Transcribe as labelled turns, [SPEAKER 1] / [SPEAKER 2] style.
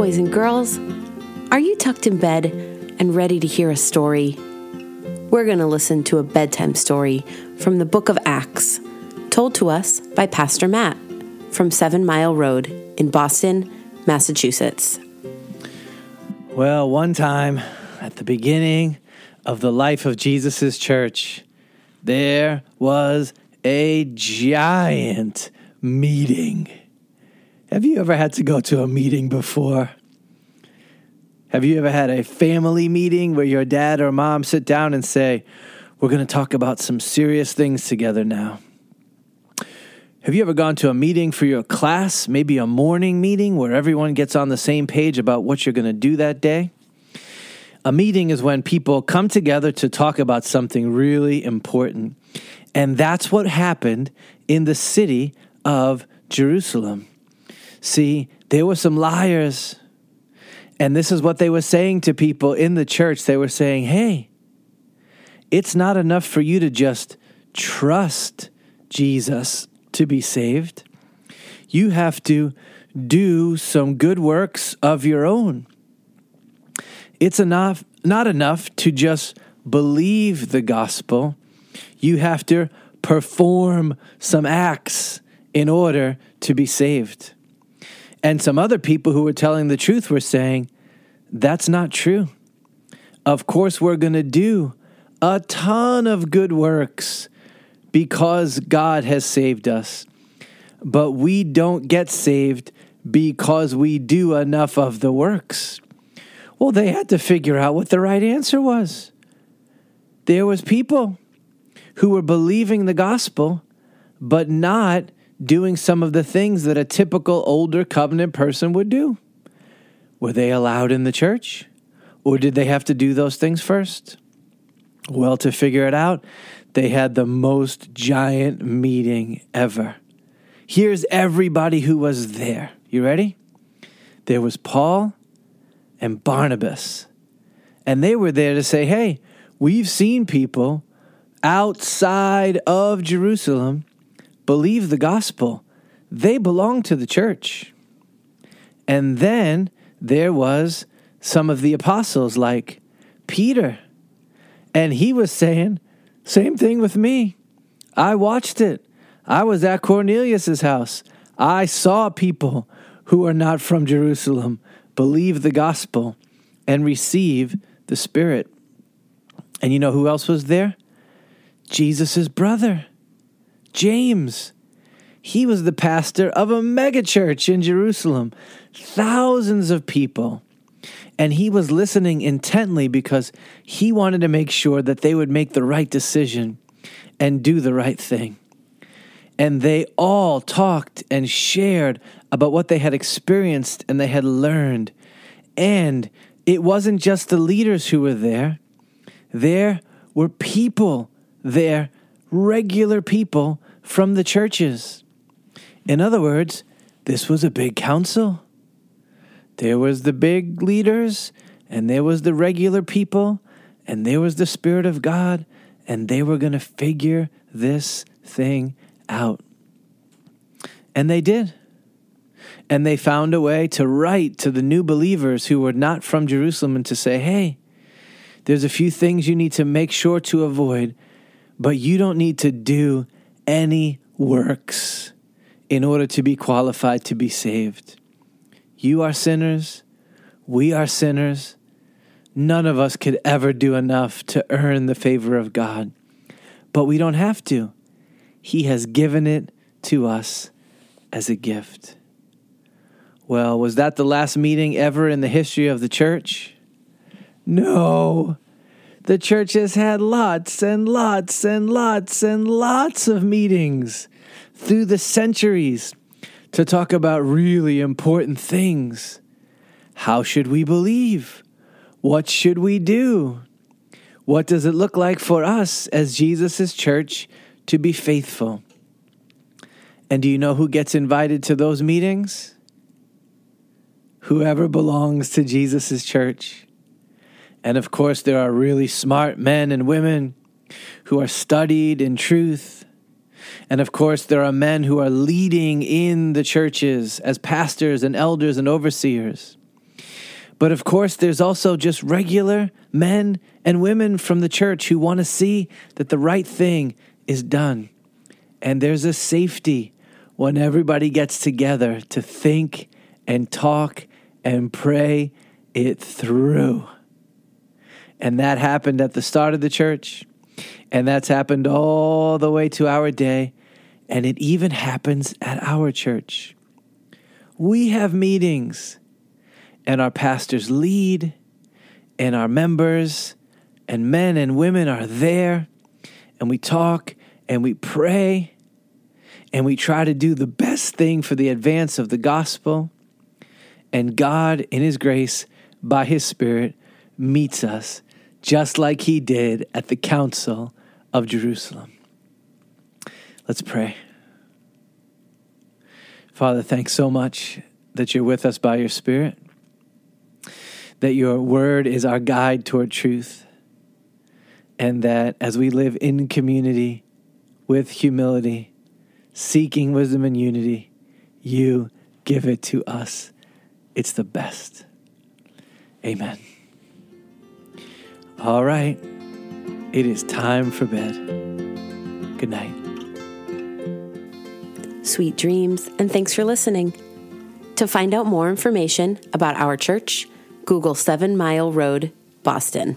[SPEAKER 1] boys and girls. Are you tucked in bed and ready to hear a story? We're going to listen to a bedtime story from the book of Acts, told to us by Pastor Matt from Seven Mile Road in Boston, Massachusetts.
[SPEAKER 2] Well, one time at the beginning of the life of Jesus' church, there was a giant meeting. Have you ever had to go to a meeting before? Have you ever had a family meeting where your dad or mom sit down and say, We're going to talk about some serious things together now? Have you ever gone to a meeting for your class, maybe a morning meeting where everyone gets on the same page about what you're going to do that day? A meeting is when people come together to talk about something really important. And that's what happened in the city of Jerusalem. See, there were some liars. And this is what they were saying to people in the church. They were saying, hey, it's not enough for you to just trust Jesus to be saved. You have to do some good works of your own. It's enough not enough to just believe the gospel. You have to perform some acts in order to be saved. And some other people who were telling the truth were saying, that's not true. Of course, we're going to do a ton of good works because God has saved us. But we don't get saved because we do enough of the works. Well, they had to figure out what the right answer was. There was people who were believing the gospel but not doing some of the things that a typical older covenant person would do. Were they allowed in the church? Or did they have to do those things first? Well, to figure it out, they had the most giant meeting ever. Here's everybody who was there. You ready? There was Paul and Barnabas. And they were there to say, hey, we've seen people outside of Jerusalem believe the gospel. They belong to the church. And then there was some of the apostles like Peter. And he was saying, same thing with me. I watched it. I was at Cornelius's house. I saw people who are not from Jerusalem believe the gospel and receive the Spirit. And you know who else was there? Jesus' brother, James. He was the pastor of a megachurch in Jerusalem, thousands of people. And he was listening intently because he wanted to make sure that they would make the right decision and do the right thing. And they all talked and shared about what they had experienced and they had learned. And it wasn't just the leaders who were there, there were people there, regular people from the churches. In other words, this was a big council. There was the big leaders, and there was the regular people, and there was the Spirit of God, and they were going to figure this thing out. And they did. And they found a way to write to the new believers who were not from Jerusalem and to say, hey, there's a few things you need to make sure to avoid, but you don't need to do any works in order to be qualified to be saved. You are sinners. We are sinners. None of us could ever do enough to earn the favor of God. But we don't have to. He has given it to us as a gift. Well, was that the last meeting ever in the history of the church? No. The church has had lots and lots and lots and lots of meetings through the centuries to talk about really important things. How should we believe? What should we do? What does it look like for us as Jesus' church to be faithful? And do you know who gets invited to those meetings? Whoever belongs to Jesus' church. And of course, there are really smart men and women who are studied in truth and of course, there are men who are leading in the churches as pastors and elders and overseers. But of course, there's also just regular men and women from the church who want to see that the right thing is done. And there's a safety when everybody gets together to think and talk and pray it through. And that happened at the start of the church. And that's happened all the way to our day. And it even happens at our church. We have meetings, and our pastors lead, and our members and men and women are there, and we talk and we pray, and we try to do the best thing for the advance of the gospel. And God, in His grace, by His Spirit, meets us just like He did at the Council of Jerusalem. Let's pray. Father, thanks so much that you're with us by your Spirit, that your word is our guide toward truth, and that as we live in community with humility, seeking wisdom and unity, you give it to us. It's the best. Amen. All right, it is time for bed. Good night.
[SPEAKER 1] Sweet dreams, and thanks for listening. To find out more information about our church, Google Seven Mile Road, Boston.